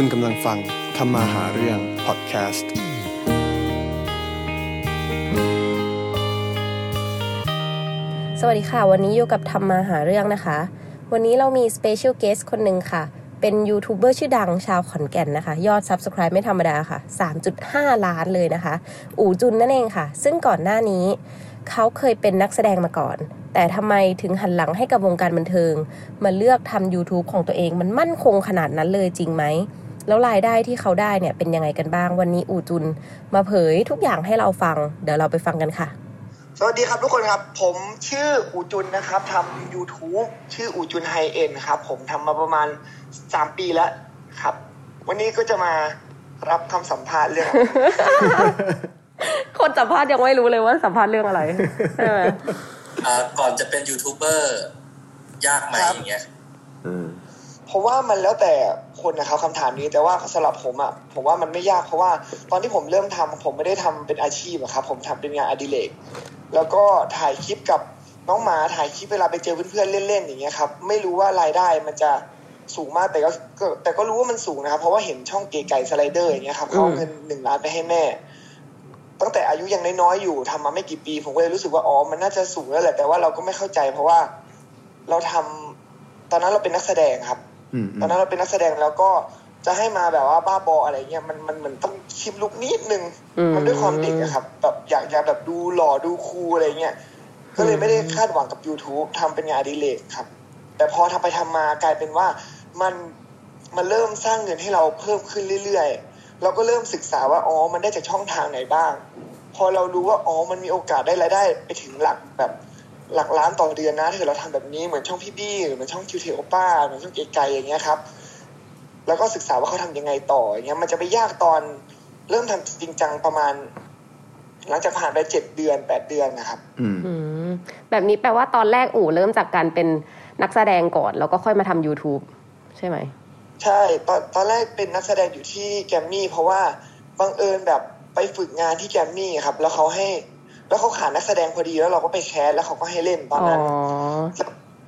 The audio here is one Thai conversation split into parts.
คุณกำลังฟังทำมาหาเรื่องพอดแคสต์ สวัสดีค่ะ วันนี้อยู่กับทำมาหาเรื่องนะคะ วันนี้เรามี special guest คนหนึ่งค่ะ เป็นยูทูบเบอร์ชื่อดังชาวขอนแก่นนะคะ ยอด Subscribe ไม่ธรรมดาค่ะ 3.5 ล้านเลยนะคะ อู๋จุนนั่นเองค่ะ ซึ่งก่อนหน้านี้เขาเคยเป็นนักแสดงมาก่อน แต่ทำไมถึงหันหลังให้กับวงการบันเทิง มาเลือกทำ YouTube ของตัวเองมันมั่นคงขนาดนั้นเลยจริงไหม แล้วรายได้ที่เขาได้เนี่ยเป็นยังไงกันบ้าง วันนี้อูจุน มาเผยทุกอย่างให้เราฟัง เดี๋ยวเราไปฟังกันค่ะ สวัสดีครับทุกคนครับ ผมชื่ออูจุนนะครับทำ YouTube ชื่ออูจุนไฮเอ็นครับ ผมทำมาประมาณสามปีแล้วครับ วันนี้ก็จะมารับคำสัมภาษณ์เรื่อง คนสัมภาษณ์ยังไม่รู้เลยว่าสัมภาษณ์เรื่องอะไรใช่ไหมอ่าก่อนจะเป็นยูทูบเบอร์ยากไหมครับอย่างเงี้ยผมว่ามันแล้วแต่ คนนะครับคำถามนี้แต่ว่าสำหรับผมอะผมว่ามันไม่ยากเพราะว่าตอนที่ผมเริ่มทำผมไม่ได้ทำเป็นอาชีพอะครับ ผมทำเป็นงานอดิเรกแล้วก็ถ่ายคลิปกับน้องหมาถ่ายคลิปเวลาไปเจอเพื่อนๆเล่นๆอย่างเงี้ยครับไม่รู้ว่ารายได้มันจะสูงมากแต่ก็ก็แต่ก็รู้ว่ามันสูงนะครับ เพราะว่าเห็นช่องเก๋ไก่สไลเดอร์อย่างเงี้ยครับเขาเอาเงินหนึ่งล้านไปให้แม่ ตั้งแต่อายุยังน้อยๆอยู่ทำมาไม่กี่ปี ผมก็เลยรู้สึกว่าอ๋อมันน่าจะสูงแล้วแหละแต่ว่าเราก็ไม่เข้าใจ เพราะว่าเราทำตอนนั้นเราเป็นนักแสดงครับ ตอนนั้นเราเป็นนักแสดงแล้วก็จะให้มาแบบว่าบ้าบออะไรเงี้ยมันมันเหมือนต้องชิมลุกนิดนึงอืมมันด้วยความเด็กอะครับ แบบอยากอยากแบบดูหล่อดูคูลอะไรเงี้ยก็เลยไม่ได้คาดหวังกับ YouTube ทำเป็นงานอดิเรกครับ แต่พอทำไปทำมากลายเป็นว่ามันมันเริ่มสร้างเงินให้เราเพิ่มขึ้นเรื่อยๆ เราก็เริ่มศึกษาว่าอ๋อมันได้จากช่องทางไหนบ้าง พอเรารู้ว่าอ๋อมันมีโอกาสได้รายได้ไปถึงหลักแบบ หลักล้านต่อเดือนนะถ้าเกิดเราทำแบบนี้เหมือนช่องพี่บี้หรือเหมือนช่องคิวเทโอป้าเหมือนช่องเก๋ไก่อย่างเงี้ยครับแล้วก็ศึกษาว่าเขาทำยังไงต่ออย่างเงี้ยมันจะไปยากตอนเริ่มทำจริงจังประมาณ หลังจากผ่านไปเจ็ดเดือนแปดเดือนนะครับอืมแบบนี้แปลว่าตอนแรกอู๋เริ่มจากการเป็นนักแสดงก่อน แล้วก็ค่อยมาทำ YouTube ใช่ไหม ใช่ตอนตอนแรกเป็นนักแสดงอยู่ที่แกรมมี่ เพราะว่าบังเอิญแบบไปฝึกงานที่แกรมมี่ครับ แล้วเขาให้ แล้วเขาขาดนักแสดงพอดีแล้วเราก็ไปแคสแล้วเขาก็ให้เล่นตอนอ๋อนั้น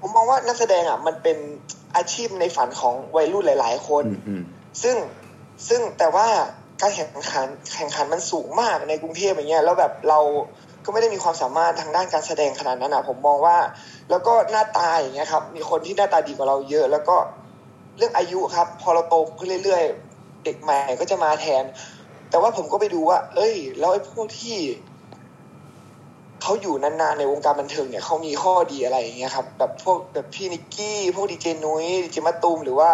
ผมมองว่านักแสดงอะมันเป็นอาชีพในฝันของวัยรุ่นหลาย ๆ คน ซึ่งซึ่งแต่ว่าการแข่งขันแข่งขันมันสูงมากในกรุงเทพอย่างเงี้ยแล้วแบบเราก็ไม่ได้มีความสามารถทางด้านการแสดงขนาดนั้นอะผมมองว่า แล้วก็หน้าตาอย่างเงี้ยครับ มีคนที่หน้าตาดีกว่าเราเยอะ แล้วก็เรื่องอายุครับ พอเราโตขึ้นเรื่อย ๆ เด็กใหม่ก็จะมาแทน แต่ว่าผมก็ไปดูว่า เอ้ย แล้วไอ้พวกที่ เขาอยู่นานๆในวงการบันเทิงเนี่ยเขามีข้อดีอะไรอย่างเงี้ยครับแบบพวกแบบพี่นิกกี้พวกดีเจนุ้ยดีเจมะตูมหรือว่า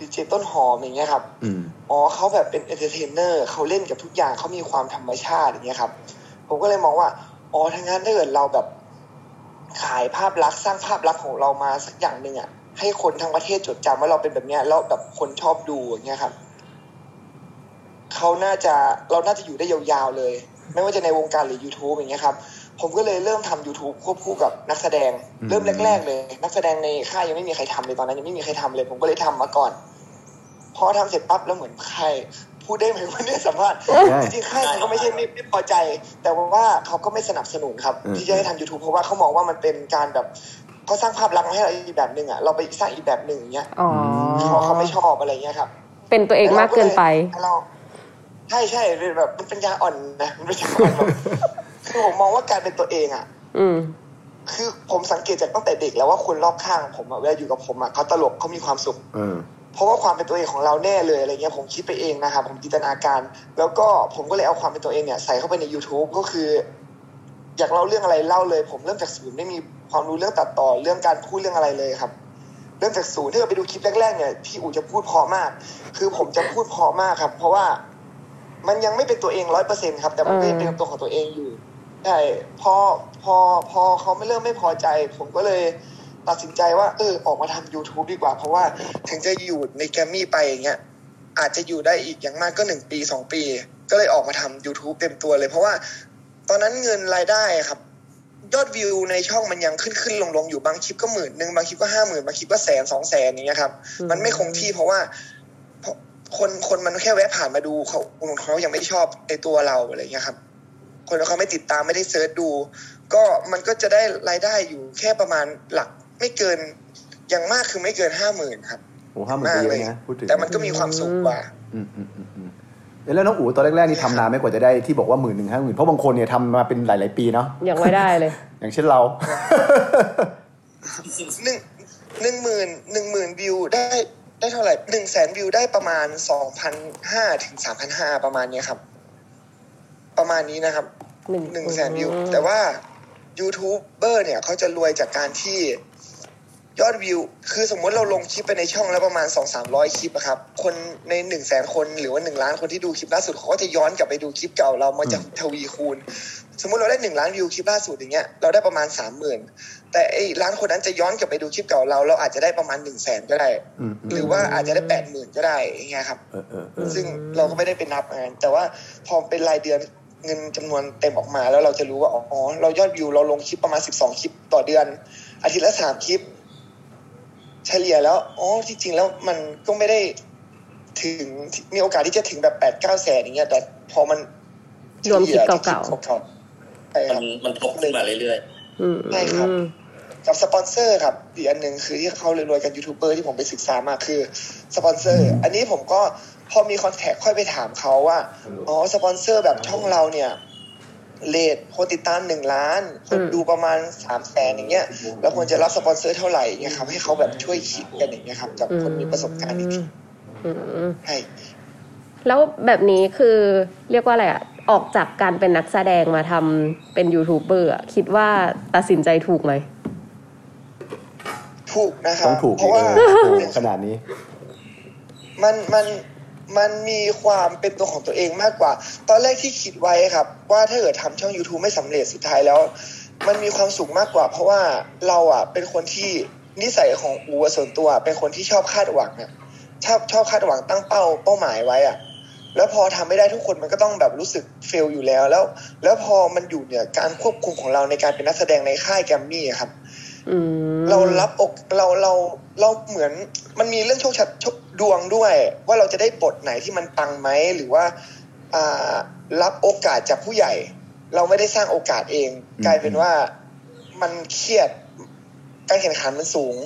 ดีเจต้นหอมอย่างเงี้ยครับอ๋อเขาแบบเป็น entertainer เขาเล่นกับทุกอย่างเขามีความธรรมชาติอย่างเงี้ยครับ ผมก็เลยมองว่าอ๋อทั้างนั้นถ้าเกิดเราแบบขายภาพลักษณ์สร้างภาพลักษณ์ของเรามาสักอย่างหนึ่งอะให้คนทั้งประเทศจดจำว่าเราเป็นแบบเนี้ยแล้วแบบคนชอบดูอย่างเงี้ยครับเขาน่าจะเราน่าจะอยู่ได้ยาวๆเลย ไม่ว่าจะในวงการหรือ YouTube อย่างเงี้ยครับ ผมก็เลยเริ่มทำ YouTube ควบคู่กับนักแสดง เริ่มแรก ๆ เลย นักแสดงในค่ายยังไม่มีใครทำเลยตอนนั้นยังไม่มีใครทำเลย ผมก็เลยทำมาก่อนพอทำเสร็จปั๊บแล้วเหมือนใครพูดได้ไหมว่าเนี่ยสัมภาษณ์จริงๆค่ายเขาก็ไม่ใช่ไม่ไม่พอใจ แต่ว่าเขาก็ไม่สนับสนุนครับ ที่จะให้ทำ YouTube เพราะว่าเขามองว่ามันเป็นการแบบเขาสร้างภาพลักษณ์มาให้เราอีกแบบหนึ่งอะเราไปสร้างอีกแบบหนึ่งอย่างเงี้ยอ๋อเขาเขาไม่ชอบอะไรเงี้ยครับ เป็นตัวเองมากเกินไปเราใช่ใช่เป็นแบบมันเป็นยาอ่อนนะมันเป็นยาอ่อนแบบ คือผมมองว่าการเป็นตัวเองอะ อืม คือผมสังเกตจากตั้งแต่เด็กแล้วว่าคนรอบข้างผมอะเวลาอยู่กับผมอะเขาตลกเขามีความสุขเพราะว่าความเป็นตัวเองของเราแน่เลยอะไรเงี้ยผมคิดไปเองนะครับผมจินตนาการ แล้วก็ผมก็เลยเอาความเป็นตัวเองเนี่ยใส่เข้าไปใน YouTube ก็คือ อยากเล่าเรื่องอะไรเล่าเลย ผมเริ่มจากศูนย์ไม่มีความรู้เรื่องตัดต่อเรื่องการพูดเรื่องอะไรเลยครับ เริ่มจากศูนย์ถ้าเราไปดูคลิปแรกๆเนี่ยพี่อู๋จะพูดเพอมาก คือผมจะพูดเพอมากครับ เพราะว่ามันยังไม่เป็นตัวเองร้อยเปอร์เซ็นครับ แต่มันก็ยังเป็นตัวของตัวเองอยู่ ใช่พอพอพอเขาไม่เริ่มไม่พอใจ ผมก็เลยตัดสินใจว่า เออ ออกมาทำ YouTube ดีกว่า เพราะว่าถึงจะอยู่ในแกรมมี่ไปอย่างเงี้ยอาจจะอยู่ได้อีกอย่างมากก็หนึ่งปีสองปี ก็เลยออกมาทำ YouTube เต็มตัวเลย เพราะว่าตอนนั้นเงินรายได้ครับ ยอดวิวในช่องมันยังขึ้นขึ้นลงลงอยู่บางคลิปก็หมื่นหนึ่งบางคลิปก็ห้าหมื่นบางคลิปก็แสนสองแสนอย่างเงี้ยครับ มันไม่คงที่เพราะว่าคนคนมันแค่แวะผ่านมาดูเขาเขายังไม่ชอบในตัวเราอะไรเงี้ยครับ คนเขาไม่ติดตามไม่ได้เซิร์ชดู ก็มันก็จะได้รายได้อยู่แค่ประมาณหลักไม่เกินอย่างมากคือไม่เกินห้าหมื่นครับโอ้ห้าหมื่นก็เยอะนะพูดถึงแต่มันก็มีความสุขกว่าอืมอืมอืมอืมเอ๊ะแล้วน้องอู๋ตอนแรกๆนี่ทำนานไหม่กว่าจะได้ที่บอกว่าหมื่นหนึ่งห้าหมื่นเพราะบางคนเนี่ยทำมาเป็นหลาย ๆ ปีเนาะยังไม่ได้เลย อย่างเช่นเราหนึ่งหนึ่งหมื่นหนึ่งหมื่นวิวได้ได้เท่าไหร่หนึ่งแสนวิวได้ประมาณสองพันห้าถึงสามพันห้าประมาณเนี้ยครับ ประมาณนี้นะครับหนึ่งหนึ่งแสนวิว แต่ว่ายูทูบเบอร์เนี่ยเขาจะรวยจากการที่ยอดวิว คือสมมติเราลงคลิปไปในช่องแล้วประมาณสองสามร้อยคลิปอะครับ คนในหนึ่งแสนคนหรือว่าหนึ่งล้านคนที่ดูคลิปล่าสุดเขาก็จะย้อนกลับไปดูคลิปเก่าเรามันจะทวีคูณ สมมติเราได้หนึ่งล้านวิวคลิปล่าสุดอย่างเงี้ยเราได้ประมาณสามหมื่นแต่ไอ้ล้านคนนั้นจะย้อนกลับไปดูคลิปเก่าเรา เราอาจจะได้ประมาณหนึ่งแสนก็ได้อืมอืมหรือว่าอาจจะได้แปดหมื่นก็ได้อย่างเงี้ยครับเออเออเออซึ่งเราก็ไม่ได้เป็นนับงานแต่ว่าพอเป็นรายเดือน เงินจำนวนเต็มออกมาแล้วเราจะรู้ว่าอ๋อเรายอดวิวเราลงคลิปประมาณสิบสองคลิปต่อเดือน อาทิตย์ละสามคลิป เฉลี่ยแล้วอ๋อที่จริงแล้วมันก็ไม่ได้ถึงมีโอกาสที่จะถึงแบบแปดเก้าแสนอย่างเงี้ยแต่พอมันรวมคลิปเก่าๆเก่าๆใช่คมัรับนมันทบขึ้นมาเรื่อยอืมใช่ครับกับสปอนเซอร์ครับอีกอันหนึ่งคือที่เขารวยๆกันยูทูบเบอร์ที่ผมไปศึกษามาคือสปอนเซอร์ อันนี้ผมก็ พอมี contact ค่อยไปถามเขาว่า อ๋อ สปอนเซอร์แบบช่องเราเนี่ย rate คนติดตามหนึ่งล้าน คนดูประมาณสามแสนอย่างเงี้ยเราควรจะรับสปอนเซอร์เท่าไหร่อย่างเงี้ยครับให้เขาแบบช่วยคิดกันอย่างเงี้ยครับกับคนมีประสบการณ์อีกทีอืมใช่แล้วแบบนี้คือเรียกว่าอะไรอะออกจากการเป็นนักแสดงมาทำเป็นยูทูบเบอร์อะคิดว่าตัดสินใจถูกไหมถูกนะครัต้บองถูกเพราะว่าเออโอ้โหขนาดนี้ มันมัน มันมีความเป็นตัวของตัวเองมากกว่า ตอนแรกที่คิดไว้ครับ ว่าถ้าเกิดทำช่อง YouTube ไม่สำเร็จสุดท้ายแล้ว มันมีความสุขมากกว่า เพราะว่าเราอะเป็นคนที่นิสัยของอูอะส่วนตัว เป็นคนที่ชอบคาดหวังอะชอบชอบคาดหวังตั้งเป้าเป้าหมายไว้อะแล้วพอทำไม่ได้ทุกคนมันก็ต้องแบบรู้สึกเฟลอยู่แล้ว แล้ว แล้วพอมันอยู่เนี่ยการควบคุมของเราในการเป็นนักแสดงในค่ายแกรมมี่อะครับอืมเรารับอกเราเรา เราเหมือนมันมีเรื่องโชคชัดโชคดวงด้วย ว่าเราจะได้บทไหนที่มันปังไหมหรือว่าอ่ารับโอกาสจากผู้ใหญ่ เราไม่ได้สร้างโอกาสเอง กลายเป็นว่ามันเครียดการแข่งขันมันสูง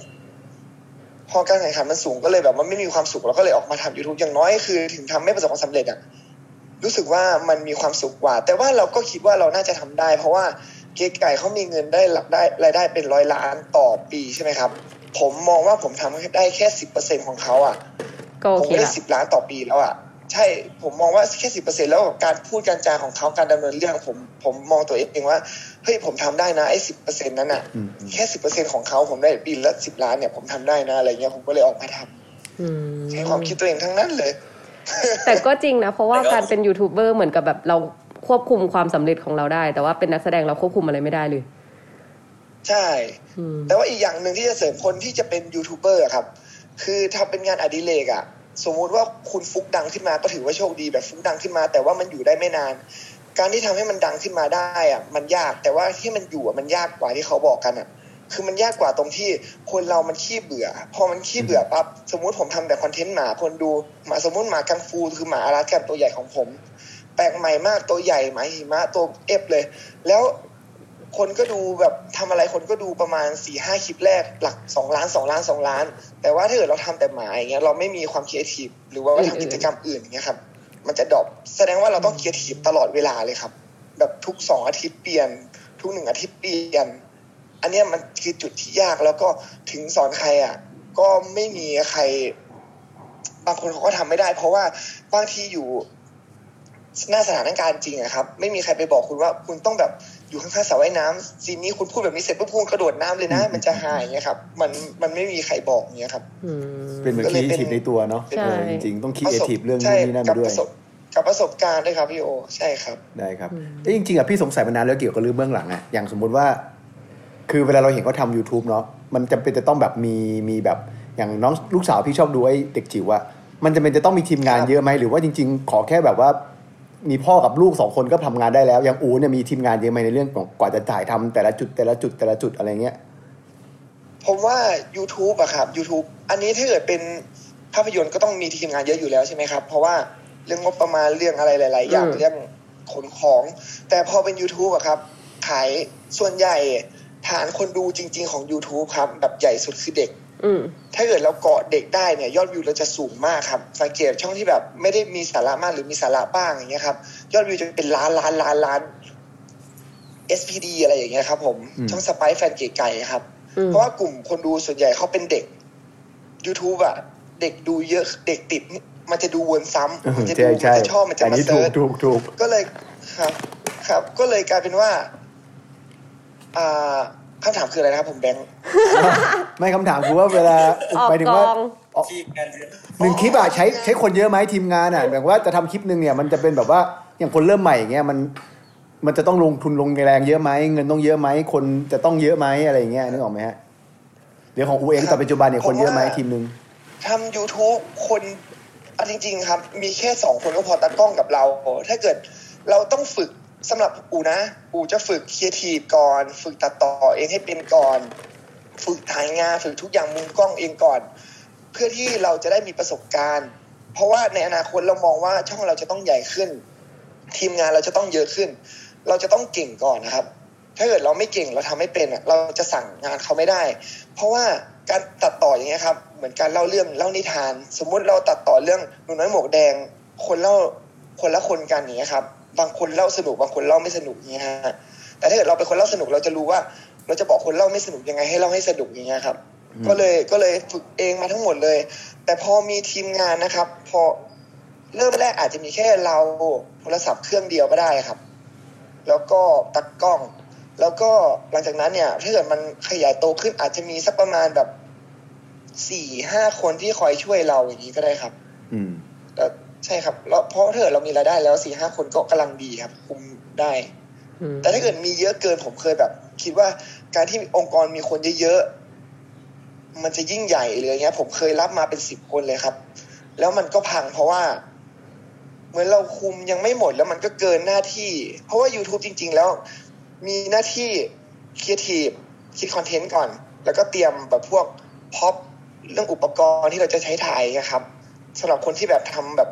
พอการแข่งขันมันสูงก็เลยแบบมันไม่มีความสุขเราก็เลยออกมาทำ YouTube อย่างน้อยคือ ถึงทำไม่ประสบความสำเร็จอะรู้สึกว่ามันมีความสุขกว่า แต่ว่าเราก็คิดว่าเราน่าจะทำได้ เพราะว่าเก๋ไก่เขามีเงินได้หลักได้รายได้เป็นร้อยล้านต่อปีใช่ไหมครับ ผมมองว่าผมทำได้แค่สิบเปอร์เซ็นของเขาอะก็โอผมเคก็ได้ละสิบล้านต่อปีแล้วอะใช่ผมมองว่าแค่สิบเปอร์เซ็นแล้วการพูดการจาของเขาการดำเนินเรื่องผมผมมองตัวเองว่าเฮ้ยผมทำได้นะไอ้สิบเปอร์เซ็นนั้นอะอืมอืมแค่สิบเปอร์เซ็นของเขาผมได้ปีละสิบล้านเนี่ยผมทำได้นะอะไรเงี้ยผมก็เลยออกมาทำอืมใช้ความคิดตัวเองทั้งนั้นเลย แต่ก็จริงนะ เพราะว่าการเป็นยูทูบเบอร์เหมือนกับแบบเราควบคุมความสำเร็จของเราได้ แต่ว่าเป็นนักแสดงเราควบคุมอะไรไม่ได้เลย ใช่อืมแต่ว่าอีกอย่างหนึ่งที่จะเสริมคนที่จะเป็นยูทูบเบอร์อะครับ คือทำเป็นงานอดิเรกอะสมมุติว่าคุณฟุกดังขึ้นมาก็ถือว่าโชคดีแบบฟุกดังขึ้นมา แต่ว่ามันอยู่ได้ไม่นาน การที่ทำให้มันดังขึ้นมาได้อะมันยากแต่ว่าที่มันอยู่อะมันยากกว่าที่เขาบอกกันอะคือมันยากกว่าตรงที่คนเรามันขี้เบื่อ พอมันขี้เบื่อปั๊บสมมุติผมทำแต่คอนเทนต์หมาคนดูหมาสมมุติหมากังฟูคือหมาอลาสกันตัวใหญ่ของผม แปลกใหม่มากตัวใหญ่หมาหิมะตัวเอฟเลย แล้ว คนก็ดูแบบทำอะไรคนก็ดูประมาณสี่ห้าคลิปแรกหลักสองล้านสองล้านสองล้าน แต่ว่าถ้าเกิดเราทำแต่หมาอย่างเงี้ยเราไม่มีความคิดทีฟหรือว่าทำกิจกรรมอื่นอย่างเงี้ยครับมันจะ drop แสดงว่าเราต้องคิดทีฟตลอดเวลาเลยครับ แบบทุกสองอาทิตย์เปลี่ยน ทุกหนึ่งอาทิตย์เปลี่ยน อันเนี้ยมันคือจุดที่ยากแล้วก็ถึงสอนใครอะก็ไม่มีใคร บางคนเขาก็ทำไม่ได้ เพราะว่าบางทีอยู่หน้าสถานการณ์จริงอะครับ ไม่มีใครไปบอกคุณว่าคุณต้องแบบ อยู่ข้างๆสระว่ายน้ำซีนนี้คุณพูดแบบนี้เสร็จปุ๊บคุณกระโดดน้ำเลยนะ มันจะหายอย่างเงี้ยครับ มันมันไม่มีใครบอกอย่างเงี้ยครับอืมเป็นเหมือนก็คเลรียเอเป็นทีฟในตัวเนาะใช่เออจริงๆต้องครีประเอสบทีฟเรื่องใช่นี้นั่นกัไปด้วยประสบกับประสบการณ์ด้วยครับพี่โอ ใช่ครับได้ครับอืมเอ้ยจริงๆอะพี่สงสัยมานานแล้วเกี่ยวกับเรื่องเบื้องหลังอะอย่างสมมุติว่า คือเวลาเราเห็นเขาทำ YouTube เนาะมันจำเป็นจะต้องแบบมีมีแบบอย่างน้องลูกสาวพี่ชอบดูไอ้เด็กจิ๋วอะมันจำเป็นจะต้องมีทีมงานครับเยอะไหมหรือว่าจริง ๆ ขอแค่แบบว่า มีพ่อกับลูกสองคนก็ทำงานได้แล้ว อย่างอูเนี่ยมีทีมงานเยอะไหมในเรื่องของกว่าจะถ่ายทำแต่ละจุดแต่ละจุดแต่ละจุดอะไรเงี้ย ผมว่า YouTube อะครับ YouTube อันนี้ถ้าเกิดเป็นภาพยนตร์ก็ต้องมีทีมงานเยอะอยู่แล้วใช่ไหมครับ เพราะว่าเรื่องงบประมาณเรื่องอะไรหลาย ๆ อย่างอืมเรื่องขนของ แต่พอเป็น YouTube อะครับ ขายส่วนใหญ่ฐานคนดูจริง ๆ ของ YouTube ครับ แบบใหญ่สุดคือเด็กอืม ถ้าเกิดเราเกาะเด็กได้เนี่ย ยอดวิวเราจะสูงมากครับ สังเกตช่องที่แบบไม่ได้มีสาระมากหรือมีสาระบ้างอย่างเงี้ยครับ ยอดวิวจะเป็นล้านล้านล้านล้าน SPD อะไรอย่างเงี้ยครับ ผมอืมช่องสไปแฟนเก๋ไก่ครับอืมเพราะว่ากลุ่มคนดูส่วนใหญ่เขาเป็นเด็ก YouTube อะเด็กดูเยอะเด็กติดนี่มันจะดูวนซ้ำมันจะดูใช่มันใช่จะชอบมันจะอันมานี้ถูเซิกร์ชถูกถูกก็เลยครับ ครับ ก็เลยกลายเป็นว่า อ่า คำถามคืออะไรนะครับผมแบงค์ไม่คำถามคือว่าเวลาออกหมายถึงว่ากองออกที่งานเยอะหนึ่งคลิปอะใช้ใช้คนเยอะไหมทีมงานอะแบบว่าจะทำคลิปหนึ่งเนี่ยมันจะเป็นแบบว่าอย่างคนเริ่มใหม่อย่างเงี้ยมันมันจะต้องลงทุนลงแรงเยอะไหมเงินต้องเยอะไหมคนจะต้องเยอะไหมอะไรอย่างเงี้ยนึกออกไหมฮะเดี๋ยวของอูเองแต่ปัจจุบันเนี่ยคนเยอะไหมทีมหนึ่งทำ YouTube คนเอาจริง ๆ ครับ มีแค่สองคนก็พอตากล้องกับเรา ถ้าเกิดเราต้องฝึก สำหรับอูนะ อูจะฝึกครีเอทีก่อน ฝึกตัดต่อเองให้เป็นก่อน ฝึกถ่ายงานฝึกทุกอย่างมุมกล้องเองก่อน เพื่อที่เราจะได้มีประสบการณ์ เพราะว่าในอนาคตเรามองว่าช่องเราจะต้องใหญ่ขึ้น ทีมงานเราจะต้องเยอะขึ้น เราจะต้องเก่งก่อนนะครับ ถ้าเกิดเราไม่เก่งเราทำไม่เป็นเราจะสั่งงานเขาไม่ได้ เพราะว่าการตัดต่ออย่างเงี้ยครับ เหมือนการเล่าเรื่องเล่านิทาน สมมุติเราตัดต่อเรื่องหนูน้อยหมวกแดง คนเล่าคนละคนกันอย่างเงี้ยครับ บางคนเล่าสนุกบางคนเล่าไม่สนุกอย่างเงี้ยฮะแต่ถ้าเกิดเราเป็นคนเล่าสนุกเราจะรู้ว่า เราจะบอกคนเล่าไม่สนุกยังไงให้เล่าให้สนุกอย่างเงี้ยครับ ก็เลยก็เลยฝึกเองมาทั้งหมดเลย แต่พอมีทีมงานนะครับ พอเริ่มแรกอาจจะมีแค่เราโทรศัพท์เครื่องเดียวก็ได้ครับ แล้วก็ตัดกล้อง แล้วก็หลังจากนั้นเนี่ยถ้าเกิดมันขยายโตขึ้นอาจจะมีสักประมาณแบบสี่ห้าคนที่คอยช่วยเราอย่างนี้ก็ได้ครับ อืมแล้ว ใช่ครับแล้วเพราะถ้าเกิดเรามีรายได้แล้วสี่ห้าคนก็กำลังดีครับคุมได้อืมแต่ถ้าเกิดมีเยอะเกินผมเคยแบบ คิดว่าการที่องค์กรมีคนเยอะๆมันจะยิ่งใหญ่เลยเงี้ย ผมเคยรับมาเป็นสิบคนเลยครับ แล้วมันก็พังเพราะว่าเหมือนเราคุมยังไม่หมดแล้วมันก็เกินหน้าที่ เพราะว่า YouTube จริง ๆ แล้ว มีหน้าที่ครีเอทีฟคิดคอนเทนต์ก่อน แล้วก็เตรียมแบบพวกพ็อปเรื่องอุปกรณ์ที่เราจะใช้ถ่ายนะครับสำหรับคนที่แบบทำแบบ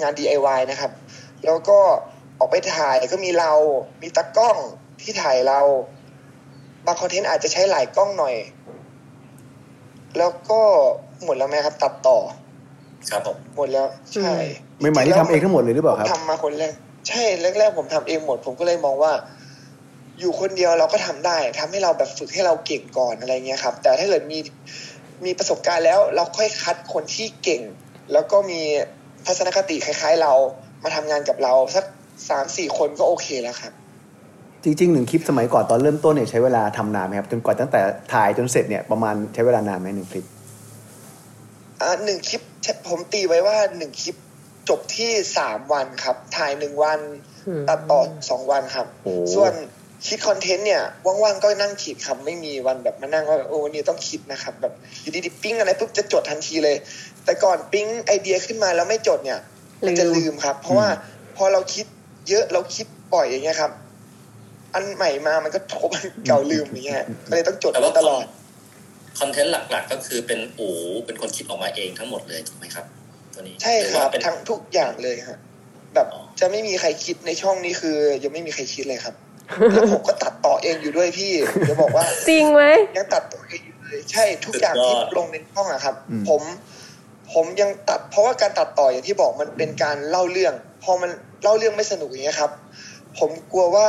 งาน DIY นะครับ แล้วก็ออกไปถ่ายก็มีเรา มีตากล้องที่ถ่ายเรา บางคอนเทนต์อาจจะใช้หลายกล้องหน่อย แล้วก็หมดแล้วไหมครับ ตัดต่อ ครับผมหมดแล้ว ใช่ไม่หมายที่ทำเองทั้งหมดเลยหรือเปล่าครับผมทำมาคนแรก ใช่แรกๆผมทำเองหมด ผมก็เลยมองว่า อยู่คนเดียวเราก็ทำได้ทำให้เราแบบฝึกให้เราเก่งก่อนอะไรเงี้ยครับ แต่ถ้าเกิดมีมีประสบการณ์แล้วเราค่อยคัดคนที่เก่ง แล้วก็มี ทัศนคติคล้าย ๆ เรามาทำงานกับเราสักสามสี่คนก็โอเคแล้วครับ จริงๆหนึ่งคลิปสมัยก่อนตอนเริ่มต้นเนี่ยใช้เวลาทำนานไหมครับจนกว่าตั้งแต่ถ่ายจนเสร็จเนี่ยประมาณใช้เวลานานไหมหนึ่งคลิปอ่าหนึ่งคลิปผมตีไว้ว่าหนึ่งคลิปจบที่สามวันครับ ถ่ายหนึ่งวันอืมตัดต่อสองวันครับโอ้ส่วนคิดคอนเทนต์เนี่ยว่างๆก็นั่งคิดครับไม่มีวันแบบมานั่งว่าโอ้วันนี้ต้องคิดนะครับ แบบอยู่ดีๆปิ้งอะไรปุ๊บจะจดทันทีเลย แต่ก่อนปิ้งไอเดียขึ้นมาแล้วไม่จดเนี่ย มันจะลืมครับ เพราะว่าพอเราคิดเยอะเราคิดบ่อยอย่างเงี้ยครับ อันใหม่มามันก็ทบอันเก่าลืมอย่างเงี้ยก็เลยต้องจดแต่ไว้ว่าตลอดคอนเทนต์หลัก ๆ ก็คือเป็นอูเป็นคนคิดออกมาเองทั้งหมดเลยถูกไหมครับ ตัวนี้ใช่หรือครัว่าบเป็นทั้งทุกอย่างเลยฮะแบบอ๋อจะไม่มีใครคิดในช่องนี้คือ ยังไม่มีใครคิดเลยครับแล้วผมก็ตัดต่อเองอยู่ด้วยพี่จะบอกว่า จริงไหมยังตัดต่อเองอยู่เลย ใช่ทุกอย่างที่ลงในช่องอะครับอืมผม ผมยังตัดเพราะว่าการตัดต่ออย่างที่บอกมันเป็นการเล่าเรื่อง พอมันเล่าเรื่องไม่สนุกอย่างเงี้ยครับ ผมกลัวว่า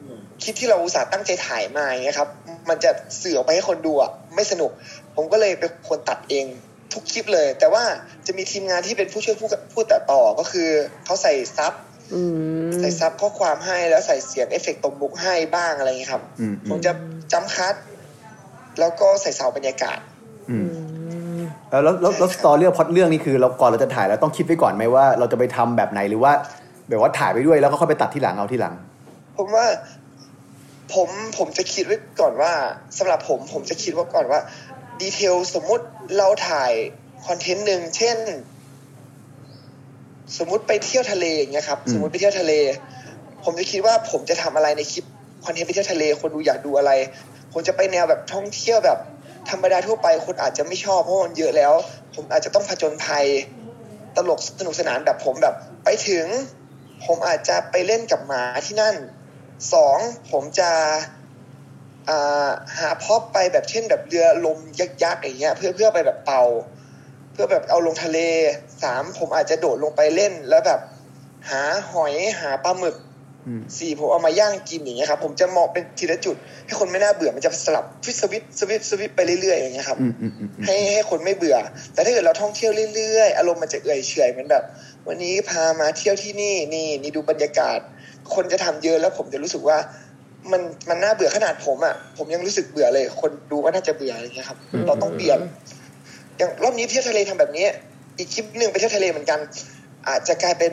อืมคลิปที่เราอุตส่าห์ตั้งใจถ่ายมาอย่างเงี้ยครับ มันจะสื่อออกไปให้คนดูอะไม่สนุก ผมก็เลยเป็นคนตัดเองทุกคลิปเลย แต่ว่าจะมีทีมงานที่เป็นผู้ช่วยผู้ผู้ตัดต่อก็คือเขาใส่ซับอืมใส่ซับข้อความให้แล้วใส่เสียงเอฟเฟกต์ตรงมุกให้บ้างอะไรอย่างเงี้ยครับอืมผมจะจำคัด แล้วก็ใส่เสาบรรยากาศอืม แล้วแล้วแล้วแล้วสตอเรื่องพล็อดเรื่องนี่คือเราก่อนเราจะถ่ายแล้วต้องคิดไว้ก่อนไหมว่าเราจะไปทำแบบไหนหรือว่า แบบว่าถ่ายไปด้วยแล้วก็ค่อยไปตัดที่หลังเอาที่หลัง ผมว่าผมผมจะคิดไว้ก่อนว่าสำหรับผมผมจะคิดว่าก่อนว่าดีเทลสมมุติเราถ่ายคอนเทนต์หนึ่งเช่น สมมุติไปเที่ยวทะเลอย่างเงี้ยครับอืมสมมุติไปเที่ยวทะเล ผมจะคิดว่าผมจะทำอะไรในคลิปคอนเทนต์ไปเที่ยวทะเลคนดูอยากดูอะไร ผมจะไปแนวแบบท่องเที่ยวแบบ ธรรมดาทั่วไปคนอาจจะไม่ชอบเพราะมันเยอะแล้ว ผมอาจจะต้องผจญภัยตลกสนุกสนานแบบผมแบบ ไปถึง ผมอาจจะไปเล่นกับหมาที่นั่นสองผมจะาหาพร็อพไปแบบเช่นแบบเรือลมยักษ์ๆอย่างเงี้ย เพื่อเพื่อไปแบบเป่า เพื่อแบบเอาลงทะเลสามผมอาจจะโดดลงไปเล่นแล้วแบบ หาหอยหาปลาหมึก สี่ผมเอามาย่างกินอย่างเงี้ยครับผมจะมองเป็นทีละจุด ให้คนไม่น่าเบื่อมันจะสลับฟิตสวิตสวิตสวิตไปเรื่อยๆอย่างเงี้ยครับอืมอืมอืมอืมให้ให้คนไม่เบื่อ แต่ถ้าเกิดเราท่องเที่ยวเรื่อยๆอารมณ์มันจะเอื่อยเฉอยเหมือนแบบ วันนี้พามาเที่ยวที่นี่นี่นี่ดูบรรยากาศ คนจะทำเยอะแล้วผมจะรู้สึกว่า มันมันน่าเบื่อขนาดผมอะผมยังรู้สึกเบื่อเลย คนดูก็น่าจะเบื่ออะไรเงี้ยครับ เราต้องเปลี่ยนอย่างรอบนี้เที่ยวทะเลทำแบบนี้ อีกคลิปหนึ่งไปเที่ยวทะเลเหมือนกัน อาจจะกลายเป็น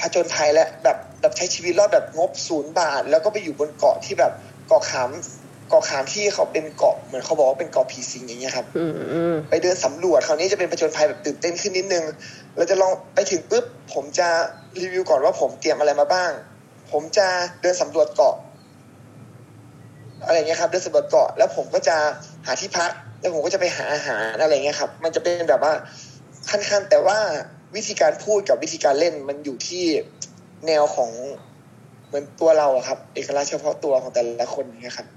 ผจญภัยและแบบแบบใช้ชีวิตรอดแบบงบศูนย์บาท แล้วก็ไปอยู่บนเกาะที่แบบเกาะขามเกาะขามที่เขาเป็นเกาะเหมือนเขาบอกว่าเป็นเกาะผีสิงอย่างเงี้ยครับอืมอืมไปเดินสำรวจคราวนี้จะเป็นผจญภัยแบบตื่นเต้นขึ้นนิดนึงเราจะลองไปถึงปุ๊บผมจะรีวิวก่อนว่าผมเตรียมอะไรมาบ้าง ผมจะเดินสำรวจเกาะอะไรเงี้ยครับเดินสำรวจเกาะแล้วผมก็จะหาที่พัก แล้วผมก็จะไปหาอาหารอะไรเงี้ยครับ มันจะเป็นแบบว่าขั้นๆแต่ว่า วิธีการพูดกับวิธีการเล่นมันอยู่ที่แนวของเหมือนตัวเราอะครับ เอกลักษณ์เฉพาะตัวของแต่ละคนอย่างเงี้ยครับ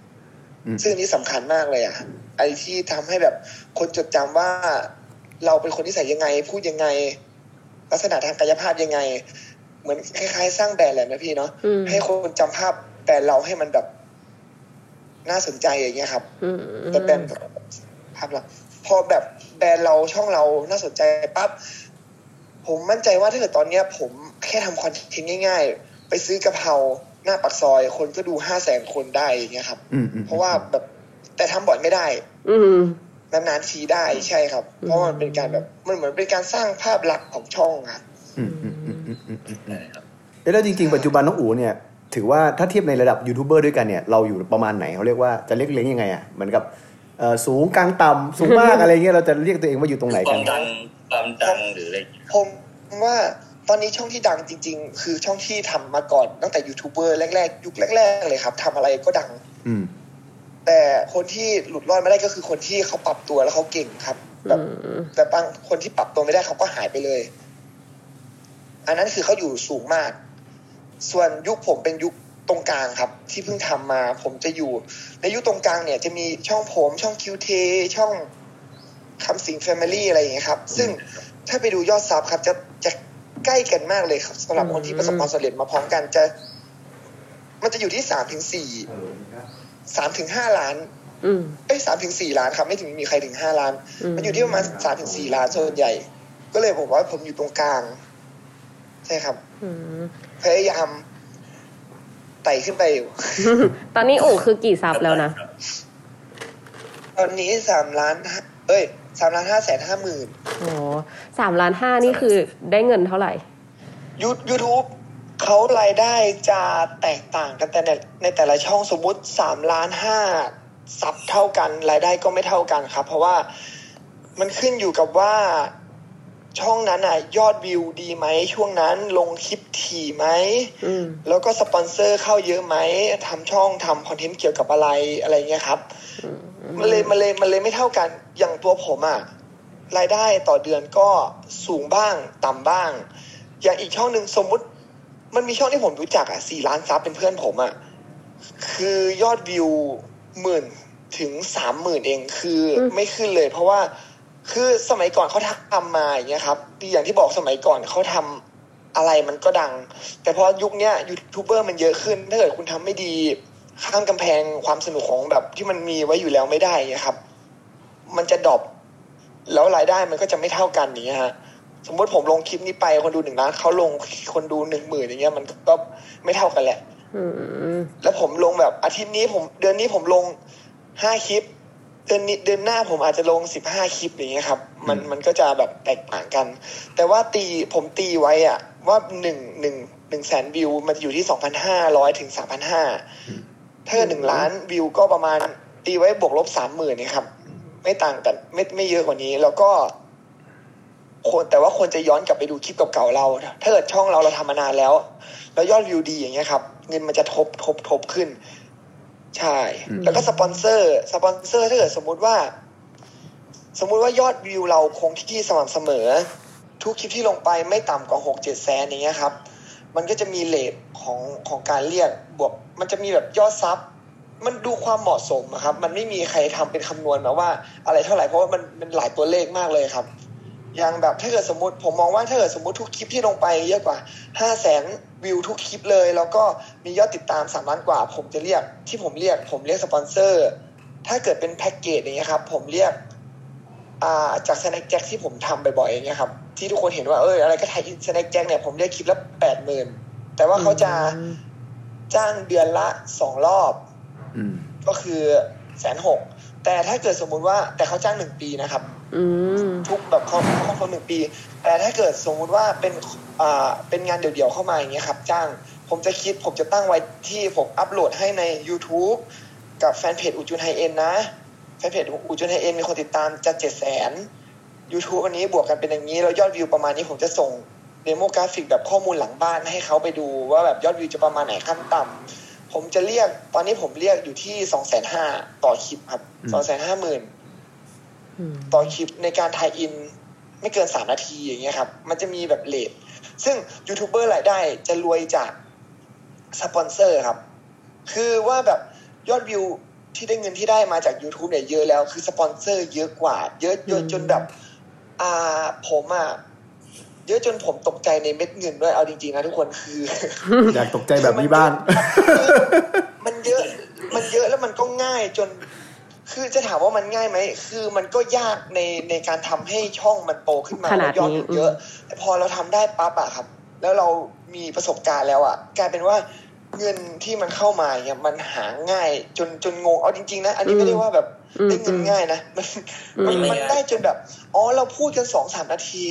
อืมซึ่งอันนี้สำคัญมากเลยอะครับไอ้ที่ทำให้แบบคนจดจำว่าเราเป็นคนที่ใส่ยังไง พูดยังไง ลักษณะทางกายภาพยังไง เหมือนคล้ายๆ สร้างแบรนด์แหละนะพี่เนาะอืมให้คนจำภาพแบรนด์เราให้มันแบบ น่าสนใจอย่างเงี้ยครับอืมแต่แบรนด์ภาพลักษณ์พอแบบแบรนด์เราช่องเราน่าสนใจปั๊บ ผมมั่นใจว่าถ้าเกิดตอนเนี้ย ผมแค่ทำคอนเทนต์ง่ายๆ ไปซื้อกะเพราหน้าปักซอย คนก็ดูห้าแสนคนได้อย่างเงี้ยครับอืมอืมเพราะว่าแบบแต่ทำบ่อยไม่ได้ อืมนานๆทีได้ใช่ครับ เพราะมันเป็นการแบบมันเหมือนเป็นการสร้างภาพลักษณ์ของช่องครับอืมอืมอืมอืมอืมอืมใช่ครับเอ๊ะแล้วจริงๆ ปัจจุบันน้องอู๋เนี่ย ถือว่าถ้าเทียบในระดับยูทูบเบอร์ด้วยกันเนี่ย เราอยู่ประมาณไหนเขาเรียกว่าจะเรียกเลี้ยงยังไงอะเหมือนกับเอ่อ สูงกลางต่ำสูงมากอะไรเงี้ยเราจะเรียกตัวเองว่าอยู่ตรงไหนคกัวานมดังความดังหรืออะไรอย่างเงี้ยผมว่าตอนนี้ช่องที่ดังจริง ๆ คือช่องที่ทำมาก่อนตั้งแต่ยูทูบเบอร์แรกๆ ยุคแรก ๆ เลยครับทำอะไรก็ดัง อืมแต่คนที่หลุดรอดไม่ได้ก็คือคนที่เขาปรับตัวแล้วเขาเก่งครับแบบอืมแต่บางคนที่ปรับตัวไม่ได้เขาก็หายไปเลย อันนั้นคือเขาอยู่สูงมาก ส่วนยุคผมเป็นยุค ตรงกลางครับ ที่เพิ่งทำมา ผมจะอยู่ ในยุคตรงกลางเนี่ยจะมีช่องผมช่องคิวเทช่องคำสิงแฟมิลี่อะไรอย่างเงี้ยครับ ซึ่งถ้าไปดูยอดซับครับจะจะใกล้กันมากเลยครับสำหรับคนที่ประสบความสำเร็จมาพร้อมกันจะ มันจะอยู่ที่สามถึงสี่สามถึงห้าล้านอืมเอ้ยสามถึงสี่ล้านครับ ไม่ถึงมีใครถึงห้าล้านอืมมันอยู่ที่ประมาณสามถึงสี่ล้านส่วนใหญ่ ก็เลยผมว่าผมอยู่ตรงกลาง ใช่ครับอืมพยายาม ไต่ขึ้นไปอยู่ ตอนนี้อู๋คือกี่ซับแล้วนะ ตอนนี้สามล้านห้าเอ้ยสามล้านห้าแสนห้าหมื่นโอ้สามล้านห้านี่คือได้เงินเท่าไหร่ยูยูทูบเขารายได้จะแตกต่างกันแต่ในในแต่ละช่องสมมุติสามล้านห้าซับเท่ากัน รายได้ก็ไม่เท่ากันครับ เพราะว่ามันขึ้นอยู่กับว่า ช่องนั้นอะ ยอดวิวดีไหมช่วงนั้นลงคลิปถี่ไหมอืมแล้วก็สปอนเซอร์เข้าเยอะไหมทำช่องทำคอนเทนต์เกี่ยวกับอะไรอะไรเงี้ยครับมันเลยมันเลยมันเลยไม่เท่ากันอย่างตัวผมอะรายได้ต่อเดือนก็สูงบ้างต่ำบ้าง อย่างอีกช่องหนึ่งสมมุติมันมีช่องที่ผมรู้จักอะสี่ล้านซับเป็นเพื่อนผมอะคือยอดวิวหมื่นถึงสามหมื่นเองคืออมไม่ขึ้นเลย เพราะว่า คือสมัยก่อนเขาทำมาอย่างเงี้ยครับอย่างที่บอกสมัยก่อนเขาทำอะไรมันก็ดัง แต่พอยุคเนี้ยยูทูบเบอร์มันเยอะขึ้น ถ้าเกิดคุณทำไม่ดีข้ามกำแพงความสนุกของแบบที่มันมีไว้อยู่แล้วไม่ได้เงี้ยครับ มันจะดรอปแล้วรายได้มันก็จะไม่เท่ากันอย่างเงี้ยฮะสมมติผมลงคลิปนี้ไปคนดูหนึ่งล้านเขาลงคนดูหนึ่งหมื่นอย่างเงี้ยมันก็ไม่เท่ากันแหละอืมแล้วผมลงแบบอาทิตย์นี้ผมเดือนนี้ผมลงห้าคลิป เดือนนี้เดือนหน้าผมอาจจะลงสิบห้าคลิปอย่างเงี้ยครับ มันมันก็จะแบบแตกต่างกัน แต่ว่าตีผมตีไว้อะว่าหนึ่งหนึ่งหนึ่งแสนวิวมันจะอยู่ที่สองพันห้าร้อยถึงสามพันห้าถ้าเกิดหนึ่งล้านวิวก็ประมาณตีไว้บวกลบสามหมื่นนี่ครับ ไม่ต่างกันไม่ไม่เยอะกว่านี้แล้วก็คนแต่ว่าควรจะย้อนกลับไปดูคลิปเก่าๆเรา ถ้าเกิดช่องเราเราทำมานานแล้ว แล้วยอดวิวดีอย่างเงี้ยครับ เงินมันจะทบทบทบขึ้น ใช่อืมแล้วก็สปอนเซอร์ สปอนเซอร์ถ้าเกิดสมมุติว่า สมมุติว่ายอดวิวเราคงที่สม่ำเสมอ ทุกคลิปที่ลงไปไม่ต่ำกว่าหกเจ็ดแสนอย่างเงี้ยครับ มันก็จะมี rate ของของการเรียกบวก มันจะมีแบบยอด sub มันดูความเหมาะสมอะครับ มันไม่มีใครทำเป็นคำนวณมาว่า อะไรเท่าไหร่เพราะว่ามันมันหลายตัวเลขมากเลยครับอ ย่างแบบถ้าเกิดสมมติผมมองว่าถ้าเกิดสมมติทุกคลิปที่ลงไปเยอะกว่าห้าแสนวิวทุกคลิปเลย แล้วก็มียอดติดตามสามล้านกว่า ผมจะเรียกที่ผมเรียก ผมเรียกสปอนเซอร์ ถ้าเกิดเป็นแพ็กเกจอย่างเงี้ยครับผมเรียกอ่าจาก Snack Jack ที่ผมทำบ่อยๆอย่างเงี้ยครับที่ทุกคนเห็นว่าเอออะไรก็ tie Snack Jack เนี่ยผมเรียกคลิปละแปดหมื่นแต่ว่าเขาจะจ้างเดือนละสองรอบอืมก็คือแสนหก แต่ถ้าเกิดสมมุติว่าแต่เขาจ้างหนึ่งปีนะครับอืมทุกแบบเขาเขาเขาหนึ่งปี แต่ถ้าเกิดสมมุติว่าเป็นอ่าเป็นงานเดี่ยวๆเข้ามาอย่างเงี้ยครับ จ้างผมจะคิดผมจะตั้งไว้ที่ผมอัปโหลดให้ใน YouTube กับแฟนเพจอู๋จุนไฮเอ็นนะ แฟนเพจอู๋จุนไฮเอ็นมีคนติดตามจะเจ็ดแสน YouTube วันนี้บวกกันเป็นอย่างนี้ แล้วยอดวิวประมาณนี้ผมจะส่ง demographic แบบข้อมูลหลังบ้านให้เขาไปดูว่าแบบยอดวิวจะประมาณไหนขั้นต่ำ ผมจะเรียกตอนนี้ผมเรียกอยู่ที่สองแสนห้าต่อคลิปครับอืมสองแสนห้าหมื่นอืมต่อคลิปในการ tie-in ไม่เกินสามนาทีอย่างเงี้ยครับ มันจะมีแบบ rate ซึ่งยูทูบเบอร์รายได้จะรวยจากสปอนเซอร์ครับ คือว่าแบบยอดวิวที่ได้เงินที่ได้มาจาก YouTube เนี่ยเยอะแล้ว คือสปอนเซอร์เยอะกว่า เยอะเยอะจนแบบ อ่าผมอะ เยอะจนผมตกใจในเม็ดเงินด้วยเอาจริงๆนะทุกคนคือ อยากตกใจแบบนี้บ้างมันเยอะมันเยอะแล้วมันก็ง่ายจน คือจะถามว่ามันง่ายไหมคือมันก็ยากในในการทำให้ช่องมันโตขึ้นมาขนาดนี้แล้วยอดวิวเยอะแต่พอเราทำได้ปั๊บอะครับ แล้วเรามีประสบการณ์แล้วอะกลายเป็นว่าเงินที่มันเข้ามาเนี่ยมันหาง่ายจนจนงงเอาจริง ๆ นะ อันนี้ไม่ได้ว่าแบบอืมได้เงินง่ายนะมันมันอืมมันได้จนแบบอ๋อเราพูดกันสองสามนาที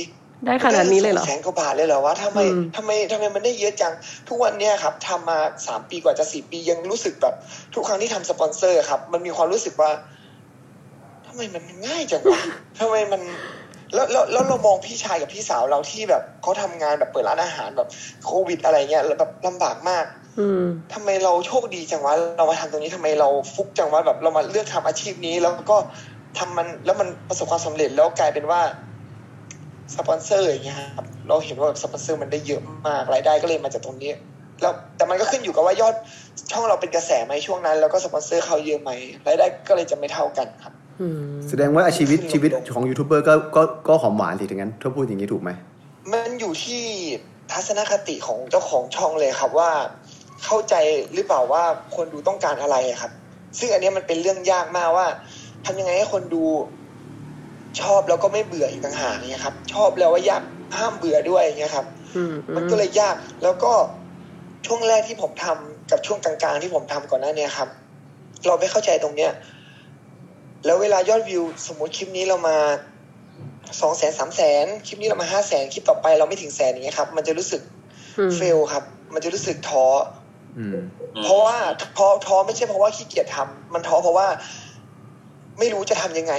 ได้ขนาดนี้เลยเหรอแสนกว่าบาทเลยเหรอวะทำไมอืมทำไมทำไมมันได้เยอะจัง ทุกวันเนี้ยครับทำมาสามปีกว่าจะสี่ปียังรู้สึกแบบ ทุกครั้งที่ทำสปอนเซอร์ครับ มันมีความรู้สึกว่าทำไมมันง่ายจังวะทำไมมันแล้วแล้วแล้วเรามองพี่ชายกับพี่สาวเราที่แบบเขาทำงานแบบเปิดร้านอาหารแบบโควิดอะไรเงี้ยแล้วแบบลำบากมากอืมทำไมเราโชคดีจังวะเรามาทำตรงนี้ทำไมเราฟุกจังวะแบบเรามาเลือกทำอาชีพนี้ แล้วก็ทำมันแล้วมันประสบความสำเร็จแล้วกลายเป็นว่า สปอนเซอร์อย่างเงี้ยครับเราเห็นว่าสปอนเซอร์มันได้เยอะมากรายได้ก็เลยมาจากตรงนี้แล้วแต่มันก็ขึ้นอยู่กับว่ายอดช่องเราเป็นกระแสไหมช่วงนั้น แล้วก็สปอนเซอร์เขาเยอะไหมรายได้ก็เลยจะไม่เท่ากันครับอืมแสดงว่าชีวิตชีวิตของยูทูบเบอร์ก็ก็ก็หอมหวานสิถึงนั้นถ้าพูดอย่างนี้ถูกไหมมันอยู่ที่ทัศนคติของเจ้าของช่องเลยครับว่า เข้าใจหรือเปล่าว่าคนดูต้องการอะไรอะครับ ซึ่งอันเนี้ยมันเป็นเรื่องยากมากว่าทำยังไงให้คนดู ชอบแล้วก็ไม่เบื่ออีกต่างหากเนี่ยครับ ชอบแล้วว่ายากห้ามเบื่อด้วยอย่างเงี้ยครับอืมมันก็เลยยากแล้วก็ช่วงแรกที่ผมทำกับช่วงกลางๆที่ผมทำก่อนหน้าเนี้ครับ เราไม่เข้าใจตรงเนี้ย แล้วเวลายอดวิว สมมติคลิปนี้เรามาสองแสนสามแสนคลิปนี้เรามาห้าแสนคลิปต่อไปเราไม่ถึงแสนอย่างเงี้ยครับ มันจะรู้สึกอืมเฟลครับ มันจะรู้สึกท้ออืมเพราะว่าท้อท้อไม่ใช่เพราะว่าขี้เกียจทำมันท้อเพราะว่า ไม่รู้จะทำยังไง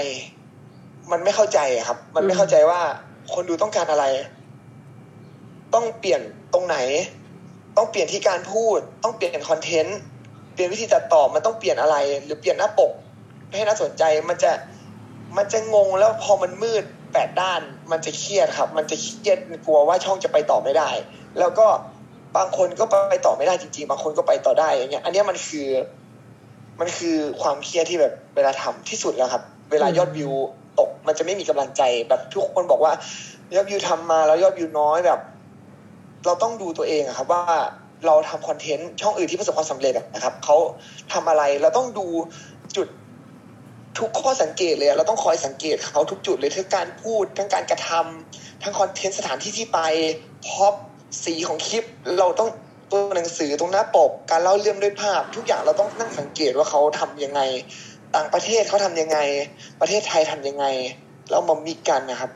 มันไม่เข้าใจครับ มันไม่เข้าใจว่าคนดูต้องการอะไร ต้องเปลี่ยนตรงไหน ต้องเปลี่ยนที่การพูด ต้องเปลี่ยนคอนเทนต์เปลี่ยนวิธีตัดต่อมันต้องเปลี่ยนอะไร หรือเปลี่ยนหน้าปกให้น่าสนใจมันจะมันจะงงแล้วพอมันมืดแปดด้าน มันจะเครียดครับ มันจะเครียดกลัวว่าช่องจะไปต่อไม่ได้ แล้วก็บางคนก็ไปต่อไม่ได้จริงๆ บางคนก็ไปต่อได้อย่างเงี้ย อันนี้มันคือ มันคือความเครียดที่แบบเวลาทำที่สุดแล้วครับ เวลายอดวิว ตก มันจะไม่มีกำลังใจแบบทุกคนบอกว่ายอดวิวทำมาแล้วยอดวิวน้อยแบบ เราต้องดูตัวเองอะครับว่าเราทำคอนเทนต์ช่องอื่นที่ประสบความสำเร็จนะครับเขาทำอะไรเราต้องดูจุดทุกข้อสังเกตเลยเราต้องคอยสังเกตเขาทุกจุดเลยทั้งการพูด ทั้งการกระทำทั้งคอนเทนต์สถานที่ที่ไปพอปสีของคลิป เราต้องตัวหนังสือตรงหน้าปก การเล่าเรื่องด้วยภาพ ทุกอย่างเราต้องนั่งสังเกตว่าเขาทำยังไง ต่างประเทศเขาทำยังไง ประเทศไทยทำยังไง แล้วมา mix กันนะครับ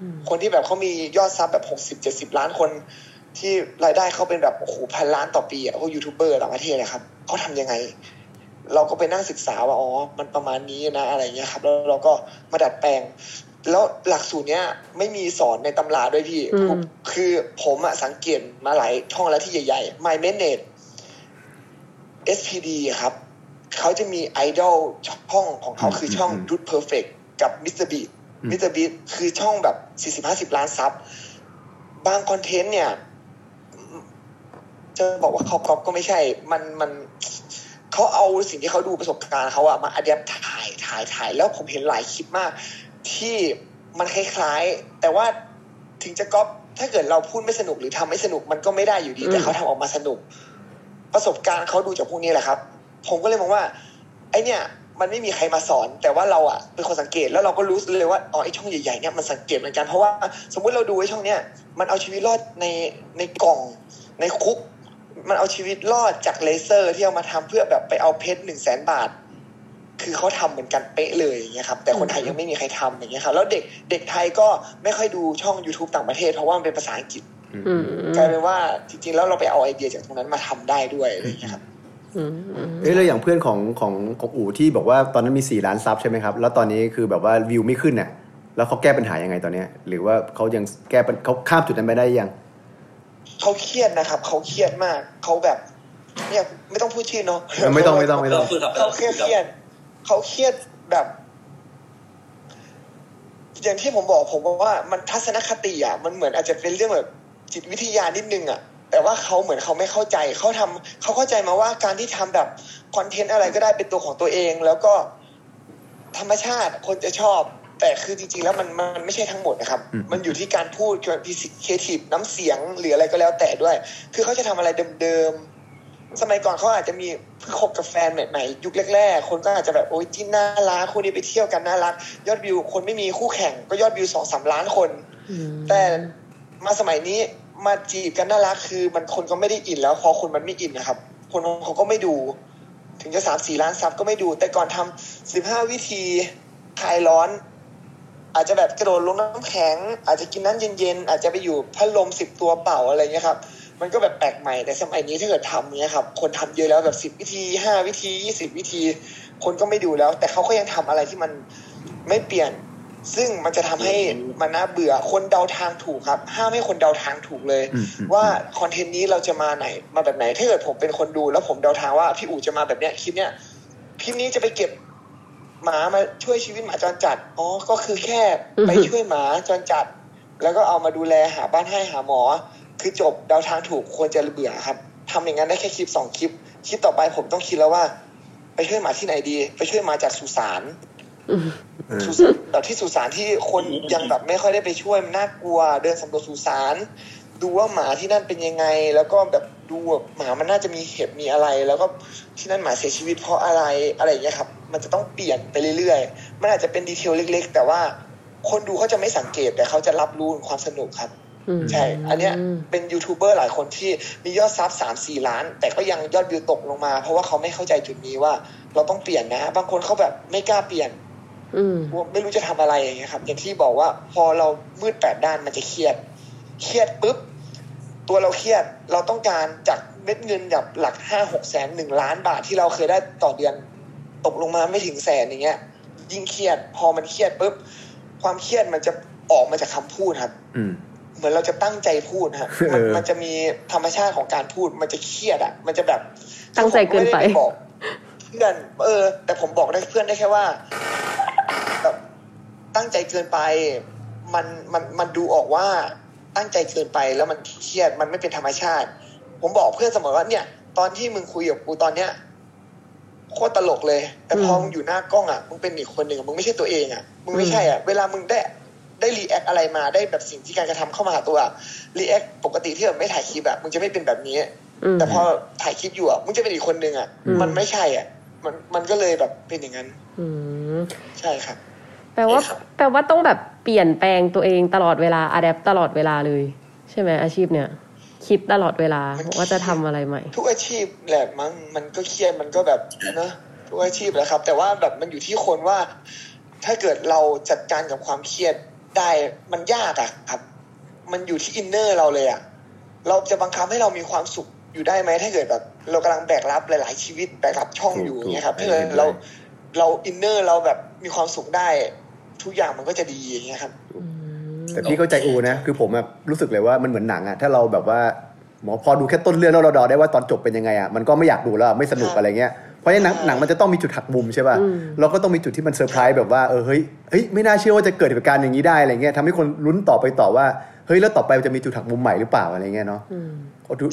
อืมคนที่แบบเขามียอด sub แบบหกสิบเจ็ดสิบล้านคน ที่รายได้เขาเป็นแบบโอ้โหพันล้านต่อปีอะพวกยูทูบเบอร์ต่างประเทศนะครับเขาทำยังไง เราก็ไปนั่งศึกษาว่าอ๋อมันประมาณนี้นะอะไรเงี้ยครับ แล้วเราก็มาดัดแปลง แล้วหลักสูตรเนี้ยไม่มีสอนในตำราด้วยพี่อืมคือผมอะสังเกตมาหลายช่องแล้วที่ใหญ่ๆ My m a n a g e SPD อะครับ เขาจะมีไอดอลช่องของเขาคือช่องอืม d u d Perfect กับ Mr. Beat อืม Mr. Beat คือช่องแบบสี่สิบห้าสิบล้านซับบางคอนเทนต์เนี่ย จะบอกว่าเขาก๊อปก็ไม่ใช่ มันมันเขเขาเอาสิ่งที่เขาดูประสบการณ์เขาอะมาอัดแอปถ่ายถ่ายถ่ายแล้วผมเห็นหลายคลิปมาก ที่มันคล้ายๆ แต่ว่าถึงจะก๊อปถ้าเกิดเราพูดไม่สนุกหรือทำไม่สนุกมันก็ไม่ได้อยู่ดี แต่เขาทำออกมาสนุก ประสบการณ์เขาดูจากพวกนี้แหละครับ ผมก็เลยมองว่า ไอเนี่ยมันไม่มีใครมาสอน แต่ว่าเราอะเป็นคนสังเกตแล้วเราก็รู้เลยว่าอ๋อไอช่องใหญ่ๆเนี่ยมันสังเกตเหมือนกันเพราะว่าสมมุติเราดูไอช่องเนี้ยมันเอาชีวิตรอดในในกล่องในคุก มันเอาชีวิตรอดจากเลเซอร์ที่เอามาทำเพื่อแบบไปเอาเพชรหนึ่งแสนบาท คือเขาทำเหมือนกันเป๊ะเลยอย่างเงี้ยครับแต่คนไทยยังไม่มีใครทำอย่างเงี้ยครับแล้วเด็กเด็กไทยก็ไม่ค่อยดูช่อง YouTube ต่างประเทศ เพราะว่ามันเป็นภาษาอังกฤษอืมกลายเป็นว่าจริงๆแล้วเราไปเอาไอเดียจากตรงนั้นมาทำได้ด้วยอะไรอย่างเงี้ยครับอืมอืม เอ้ยแล้วอย่างเพื่อนของของของอู๋ที่บอกว่าตอนนั้นมีสี่ล้านซับใช่ไหมครับ แล้วตอนนี้คือแบบว่าวิวไม่ขึ้นเนี่ยแล้วเขาแก้ปัญหายังไงตอนเนี้ย หรือว่าเขายังแก้ปัญเขาข้ามจุดนั้นไปได้ยังเขาเครียดนะครับเขาเครียดมากเขาแบบเนี่ยไม่ต้องพูดชื่อเนาะไม่ต้องไม่ต้องไม่ต้องพูดครับเขาเครียดเครียดเขาเครียดแบบ อย่างที่ผมบอกผมว่ามันทัศนคติอะมันเหมือนอาจจะเป็นเรื่องแบบจิตวิทยานิดนึงอะ แต่ว่าเขาเหมือนเขาไม่เข้าใจเขาทำเขาเข้าใจมาว่าการที่ทำแบบคอนเทนต์อะไรก็ได้เป็นตัวของตัวเอง แล้วก็ธรรมชาติคนจะชอบ แต่คือจริงๆแล้วมันมันไม่ใช่ทั้งหมดนะครับอืมมันอยู่ที่การพูดพิสิครีเอทีฟน้ำเสียงหรืออะไรก็แล้วแต่ด้วย คือเขาจะทำอะไรเดิมๆสมัยก่อนเขาอาจจะมีเพิ่งคบกับแฟนใหม่ๆยุคแรกๆคนก็อาจจะแบบโอ้ยจิ้นน่ารักคู่นี้ไปเที่ยวกันน่ารัก ยอดวิวคนไม่มีคู่แข่งก็ยอดวิวสองสามล้านคนอืมแต่มาสมัยนี้ มาจีบกันน่ารักคือ มันคนก็ไม่ได้อินแล้วพอคนมันไม่อินนะครับ คนเขาก็ไม่ดู ถึงจะสามสี่ล้านซับก็ไม่ดู แต่ก่อนทำสิบห้าวิธีคลายร้อน อาจจะแบบกระโดดลงน้ำแข็ง อาจจะกินน้ำเย็นๆอาจจะไปอยู่พัดลมสิบตัวเป่าอะไรเงี้ยครับมันก็แบบแปลกใหม่แต่สมัยนี้ถ้าเกิดทำเนี้ยครับ คนทำเยอะแล้วแบบสิบวิธีห้าวิธียี่สิบวิธี คนก็ไม่ดูแล้ว แต่เขาก็ยังทำอะไรที่มันไม่เปลี่ยน ซึ่งมันจะทำให้มันน่าเบื่อคนเดาทางถูกครับ ห้ามให้คนเดาทางถูกเลยอืมอืมว่าคอนเทนต์นี้เราจะมาไหน มาแบบไหน ถ้าเกิดผมเป็นคนดู แล้วผมเดาทางว่าพี่อู๋จะมาแบบเนี้ยคลิปเนี้ยคลิปนี้จะไปเก็บหมามาช่วยชีวิตหมาจรจัดอ๋อก็คือแค่ไปช่วยหมาจรจัด แล้วก็เอามาดูแลหาบ้านให้หาหมอ คือจบเดาทางถูกควรจะเบื่อครับทำอย่างนั้นได้แค่คลิปสองคลิปคลิปต่อไปผมต้องคิดแล้วว่า ไปช่วยหมาที่ไหนดี ไปช่วยหมาจากสุสาน อืมเออสุสานแบบที่สุสานที่คนยังแบบไม่ค่อยได้ไปช่วยมันน่ากลัว เดินสำรวจสุสานดูว่าหมาที่นั่นเป็นยังไง แล้วก็แบบดูว่าหมามันน่าจะมีเห็บมีอะไร แล้วก็ที่นั่นหมาเสียชีวิตเพราะอะไรอะไรอย่างเงี้ยครับ มันจะต้องเปลี่ยนไปเรื่อยๆ มันอาจจะเป็นดีเทลเล็ก ๆ แต่ว่าคนดูเขาจะไม่สังเกตแต่เขาจะรับรู้ถึงความสนุกครับอืมใช่ อันเนี้ยเป็นยูทูบเบอร์หลายคนที่มียอดซับสามสี่ล้าน แต่ก็ยังยอดวิวตกลงมา เพราะว่าเขาไม่เข้าใจจุดนี้ว่าเราต้องเปลี่ยนนะ บางคนเขาแบบไม่กล้าเปลี่ยนอืมกลัว ไม่รู้จะทำอะไรอย่างเงี้ยครับ อย่างที่บอกว่าพอเรามืดแปดด้านมันจะเครียด เครียดปุ๊บ ตัวเราเครียดเราต้องการจากเม็ดเงินแบบหลักห้าหกแสนหนึ่งล้านบาทที่เราเคยได้ต่อเดือน ตกลงมาไม่ถึงแสนอย่างเงี้ย ยิ่งเครียด พอมันเครียดปุ๊บ ความเครียดมันจะออกมาจากคำพูดครับอืมเหมือนเราจะตั้งใจพูดฮะมันเออมันจะมีธรรมชาติของการพูด มันจะเครียดอะ มันจะแบบตั้งใจเกินไปผมม่ด้บอกเพื่อนเออ แต่ผมบอกได้เพื่อนได้แค่ว่าแบบ ตั้งใจเกินไป มันมันมันดูออกว่าตั้งใจเกินไปแล้วมันเครียดมันไม่เป็นธรรมชาติ ผมบอกเพื่อนเสมอว่าเนี่ย ตอนที่มึงคุยกับกูตอนเนี้ยโคตรตลกเลย แต่พออืมมึงอยู่หน้ากล้องอะมึงเป็นอีกคนหนึ่งอะมึงไม่ใช่ตัวเองอะมึงไม่ใช่อะเวลามึงได้ได้ react อะไรมาได้แบบสิ่งที่การกระทำเข้ามาหาตัว react ปกติที่แบบไม่ถ่ายคลิปอะมึงจะไม่เป็นแบบนี้อืมแต่พอถ่ายคลิปอยู่อะมึงจะเป็นอีกคนหนึ่งอะอืมมันไม่ใช่อะ มันมันก็เลยแบบเป็นอย่างนั้น อืมใช่ครับ แปลว่าใช่ครับแปลว่าต้องแบบเปลี่ยนแปลงตัวเองตลอดเวลาอะแดปตลอดเวลาเลย ใช่ไหมอาชีพเนี่ย คิดตลอดเวลาว่าจะทำอะไรใหม่ ทุกอาชีพแหละมั้งมันก็เครียดมันก็แบบเนอะทุกอาชีพแหละครับ แต่ว่าแบบมันอยู่ที่คนว่า ถ้าเกิดเราจัดการกับความเครียดได้มันยากอะครับ มันอยู่ที่ inner เราเลยอะเราจะบังคับให้เรามีความสุขอยู่ได้ไหมถ้าเกิดแบบ เรากำลังแบกรับหลาย ๆ ชีวิตแบกรับช่องอยู่อย่างเงี้ยครับถูกถ้าถูกเกิดเราเรา inner เราแบบมีความสุขได้ ทุกอย่างมันก็จะดีอย่างเงี้ยครับอืมแต่พี่เข้าใจอู๋นะ คือผมแบบรู้สึกเลยว่ามันเหมือนหนังอะถ้าเราแบบว่าหมอพอดูแค่ต้นเรื่องแล้วเราเดาได้ว่าตอนจบเป็นยังไงอะมันก็ไม่อยากดูแล้วอะไม่สนุกครับอะไรเงี้ยเพราะฉะนั้นหนังใช่หนังมันจะต้องมีจุดหักมุมใช่ป่ะอืมเราก็ต้องมีจุดที่มันเซอร์ไพรส์แบบว่าเออเฮ้ยเฮ้ยไม่น่าเชื่อว่าจะเกิดเหตุการณ์อย่างนี้ได้อะไรเงี้ยทำให้คนลุ้นต่อไปต่อว่าเฮ้ยแล้วต่อไปมันจะมีจุดหักมุมใหม่หรือเปล่าอะไรเงี้ยเนาะอืม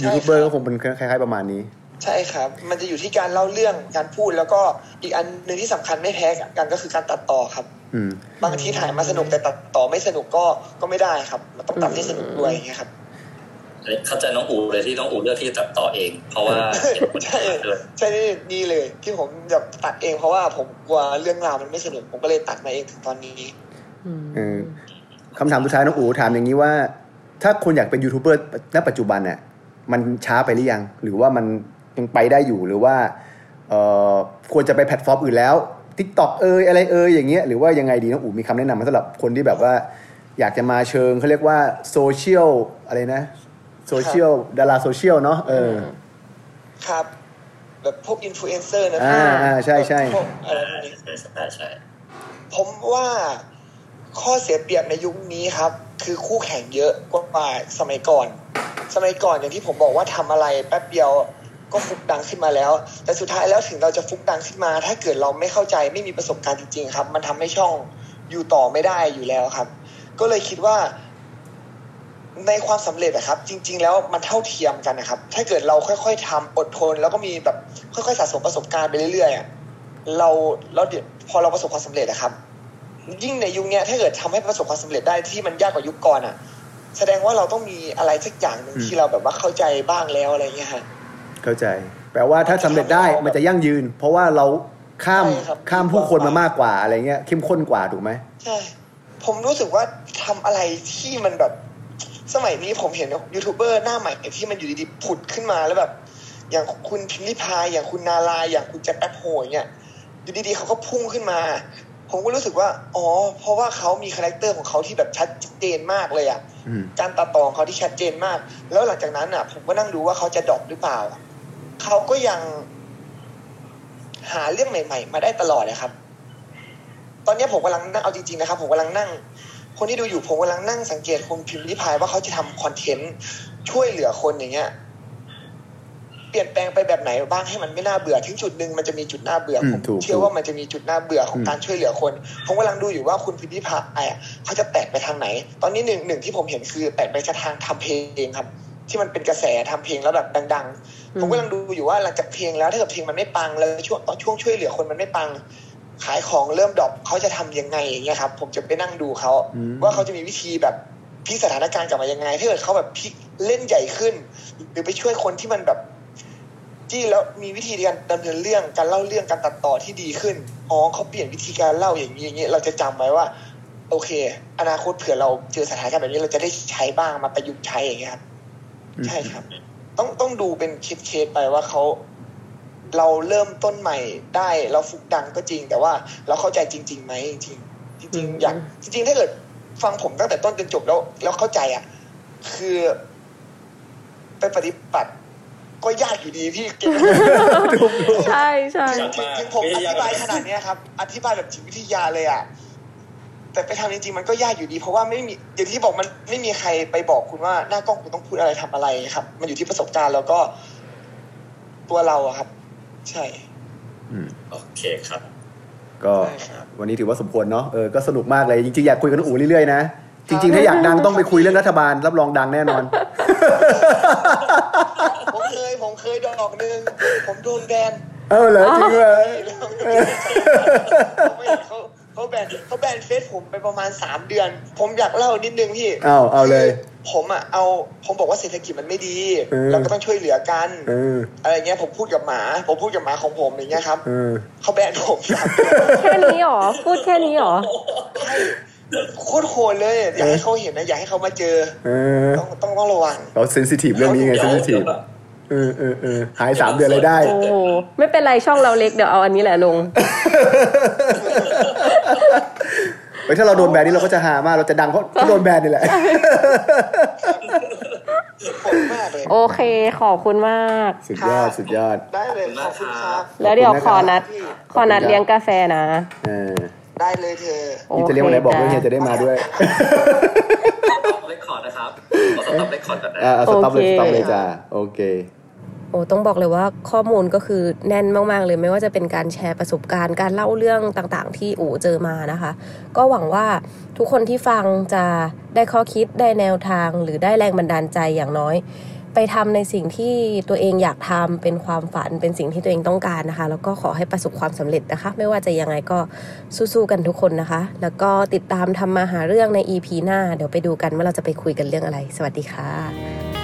ยูทูบเบอร์ก็คงเป็นคล้ายๆประมาณนี้ ใช่ครับ มันจะอยู่ที่การเล่าเรื่องการพูดแล้วก็อีกอันหนึ่งที่สำคัญไม่แพ้กันก็คือการตัดต่อครับอืมบางทีถ่ายมาสนุกแต่ตัดต่อไม่สนุกก็ก็ไม่ได้ครับ มันต้องตัดให้สนุกด้วยอย่างเงี้ยครับอันนี้เข้าใจน้องอูเลยที่น้องอูเลือกที่จะตัดต่อเอง เพราะว่าเห็นผลใช่งานด้วยใช่นี่นี่เลย ที่ผมจะตัดเองเพราะว่าผมกลัวเรื่องราวมันไม่สนุกผมก็เลยตัดมาเองถึงตอนนี้เออคำถามสุดท้ายน้องอูถามอย่างนี้ว่า ถ้าคนอยากเป็นยูทูบเบอร์ณปัจจุบันเนี่ยมันช้าไปหรือยัง หรือว่ามัน ยังไปได้อยู่หรือว่าเอ่อควรจะไปแพลตฟอร์มอื่นแล้ว t ิ k t o k เอยอะไรเอยอย่างเงี้ยหรือว่ายังไงดีน้องอูมีคำแนะนำมาสำหรับคนที่แบบว่าอยากจะมาเชิงเขาเรียกว่าโซเชียลอะไรนะโซเชียลดาราโซเชียลเนาะเออครับแบบพวกอินฟลูเอนเซอร์นะอ่าอ่าใช่ใช่พวกอะไรพวกนี้ใช่ใช่ใช่ผมว่าข้อเสียเปรียบในยุคนี้ครับ คือคู่แข่งเยอะกว่าสมัยก่อน สมัยก่อนอย่างที่ผมบอกว่าทำอะไรแป๊บเดียว ก็ฟลุกดังขึ้นมาแล้ว แต่สุดท้ายแล้วถึงเราจะฟลุกดังขึ้นมา ถ้าเกิดเราไม่เข้าใจไม่มีประสบการณ์จริงๆครับ มันทำให้ช่องอยู่ต่อไม่ได้อยู่แล้วครับ ก็เลยคิดว่าในความสำเร็จอะครับ จริง ๆ แล้วมันเท่าเทียมกันนะครับ ถ้าเกิดเราค่อยๆทำอดทน แล้วก็มีแบบค่อยๆสะสมประสบการณ์ไปเรื่อยๆอะเราเดี๋ยวพอเราประสบความสำเร็จอะครับ ยิ่งในยุคนี้ถ้าเกิดทำให้ประสบความสำเร็จได้ที่มันยากกว่ายุคก่อนอะแสดงว่าเราต้องมีอะไรสักอย่างหนึ่งที่เราแบบว่าเข้าใจบ้างแล้วอะไรเงี้ยฮะ เข้าใจ แปลว่าถ้าสำเร็จได้มันจะยั่งยืน เพราะว่าเราข้ามใช่ครับข้ามผู้คนมามากกว่าอะไรเงี้ยเข้มข้นกว่าถูกไหมใช่ผมรู้สึกว่าทำอะไรที่มันแบบสมัยนี้ผมเห็นยูทูบเบอร์หน้าใหม่ที่มันอยู่ดีๆผุดขึ้นมาแล้วแบบ อย่างคุณพิมรี่พายอย่างคุณนาลายอย่างคุณแจ็คแปปโฮอย่างเงี้ยอยู่ดีๆเขาก็พุ่งขึ้นมา ผมก็รู้สึกว่า อ๋อ เพราะว่าเขามีคาแรคเตอร์ของเขาที่แบบชัดเจนมากเลยอะอืมการตัดต่อของเขาที่ชัดเจนมาก แล้วหลังจากนั้นอะ ผมก็นั่งดูว่าเขาจะ drop หรือเปล่า เขาก็ยังหาเรื่องใหม่ ๆ มาได้ตลอดนะครับ ตอนนี้ผมกำลังนั่งเอาจริงๆนะครับ ผมกำลังนั่ง คนที่ดูอยู่ผมกำลังนั่งสังเกตคนพิมพ์ริพายว่าเขาจะทำคอนเทนต์ช่วยเหลือคนอย่างเงี้ย เปลี่ยนแปลงไปแบบไหนบ้างให้มันไม่น่าเบื่อ ถึงจุดหนึ่งมันจะมีจุดน่าเบื่ออืมผมถูกเชื่อว่ามันจะมีจุดน่าเบื่อของอืมการช่วยเหลือคนผมกำลังดูอยู่ว่าคุณพิมพ์ริพายอะเขาจะแตกไปทางไหน ตอนนี้หนึ่งหนึ่งที่ผมเห็นคือแตกไปทางทำเพลงครับ ที่มันเป็นกระแสทำเพลงแล้วแบบดัง ๆ ผมกำลังดูอยู่ว่าหลังจากเพลงแล้วถ้าเกิดเพลงมันไม่ปังแล้วช่วงตอนช่วงช่วยเหลือคนมันไม่ปัง ขายของเริ่มดรอปเขาจะทำยังไงอย่างเงี้ยครับ ผมจะไปนั่งดูเขาอืมว่าเขาจะมีวิธีแบบพลิกสถานการณ์กลับมายังไงถ้าเกิดเขาแบบพลิกเล่นใหญ่ขึ้น หรือไปช่วยคนที่มันแบบจี้แล้วมีวิธีการดำเนินเรื่องการเล่าเรื่องการตัดต่อที่ดีขึ้นอ๋อเขาเปลี่ยนวิธีการเล่าอย่างนี้อย่างนี้เราจะจำไว้ว่า โอเค อนาคตเผื่อเราเจอสถานการณ์แบบนี้เราจะได้ใช้บ้างมาประยุกต์ใช้อย่างเงี้ยครับ ใช่ครับ ต้องต้องดูเป็นเคสเคสไปว่าเขาเราเริ่มต้นใหม่ได้ เราฟุกดังก็จริง แต่ว่าเราเข้าใจจริงๆไหมจริงๆจริงๆอยากจริง ๆ ถ้าเกิดฟังผมตั้งแต่ต้นจนจบแล้ว แล้วเข้าใจอะ คือไปปฏิบัติก็ยากอยู่ดีพี่เก่งใช่ใช่ถึงถึงถึงผมอธิบายขนาดเนี้ยครับ อธิบายแบบจิตวิทยาเลยอะ แต่ไปทำจริงๆมันก็ยากอยู่ดี เพราะว่าไม่มีอย่างที่บอกมันไม่มีใครไปบอกคุณว่าหน้ากล้องคุณต้องพูดอะไรทำอะไรครับ มันอยู่ที่ประสบการณ์แล้วก็ตัวเราอะครับ ใช่อืมโอเคครับ ก็ใช่ครับวันนี้ถือว่าสมควรเนาะเออก็สนุกมากเลยจริงๆอยากคุยกับน้องอูเรื่อยๆนะจริงๆ ถ้าอยากดังต้องไปคุยเรื่องรัฐบาล รับรองดังแน่นอน ผมเคย ผมเคยดอกหนึ่งผมโดนแบนเออเหรอจริงเหรอเขาไม่เขา เขาแบนเขาแบนเฟซผมไปประมาณสามเดือน ผมอยากเล่านิดนึงพี่เอาเอาเลยคือผมอะเอาผมบอกว่าเศรษฐกิจมันไม่ดีเออเราก็ต้องช่วยเหลือกันเอออะไรเงี้ยผมพูดกับหมา ผมพูดกับหมาของผมอย่างเงี้ยครับเออเขาแบนผมสามเดือนแค่นี้หรอพูดแค่นี้หรอโคตรโหดเลยอยากให้เขาเห็นนะอยากให้เขามาเจอเออต้องต้องต้องระวังเราเซนซิทีฟเรื่องนี้ไงเดี๋เซยวนซิทีฟเดี๋ยวแบบเออเออเออหายสามเดือนเลยได้ โอ้โหไม่เป็นไรช่องเราเล็กเดี๋ยวเอาอันนี้แหละลง เฮ้ยถ้าเราโดนแบนนี่เราก็จะหามากเราจะดังเพราะเพราะโดนแบนนี่แหละขอบคุณมากเลยโอเคขอบคุณมาก สุดยอดสุดยอด ได้เลยขอบคุณครับแล้วเดี๋ยวขอนัดพี่ขอนัดเลี้ยงกาแฟนะเออได้เลยเธอโอนี่เคจะเรียกว่าอะไรบอกด้วยเฮียจ้ะจะได้มาด้วยต้องเรคคอร์ดนะครับขอสต็อปเรคคอร์ดก่อนนะอ่าเอาสต็อปเลยโอสเคต็อปเลยจ้าโอเค โอ้ต้องบอกเลยว่าข้อมูลก็คือแน่นมาก ๆ เลยไม่ว่าจะเป็นการแชร์ประสบการณ์ การเล่าเรื่องต่างๆ ที่อู๋เจอมานะคะ ก็หวังว่าทุกคนที่ฟังจะได้ข้อคิดได้แนวทาง หรือได้แรงบันดาลใจอย่างน้อย ไปทำในสิ่งที่ตัวเองอยากทำเป็นความฝันเป็นสิ่งที่ตัวเองต้องการนะคะ แล้วก็ขอให้ประสบความสำเร็จนะคะ ไม่ว่าจะยังไงก็สู้ๆกันทุกคนนะคะ แล้วก็ติดตามทำมาหาเรื่องใน EP หน้า เดี๋ยวไปดูกันว่าเราจะไปคุยกันเรื่องอะไร สวัสดีค่ะ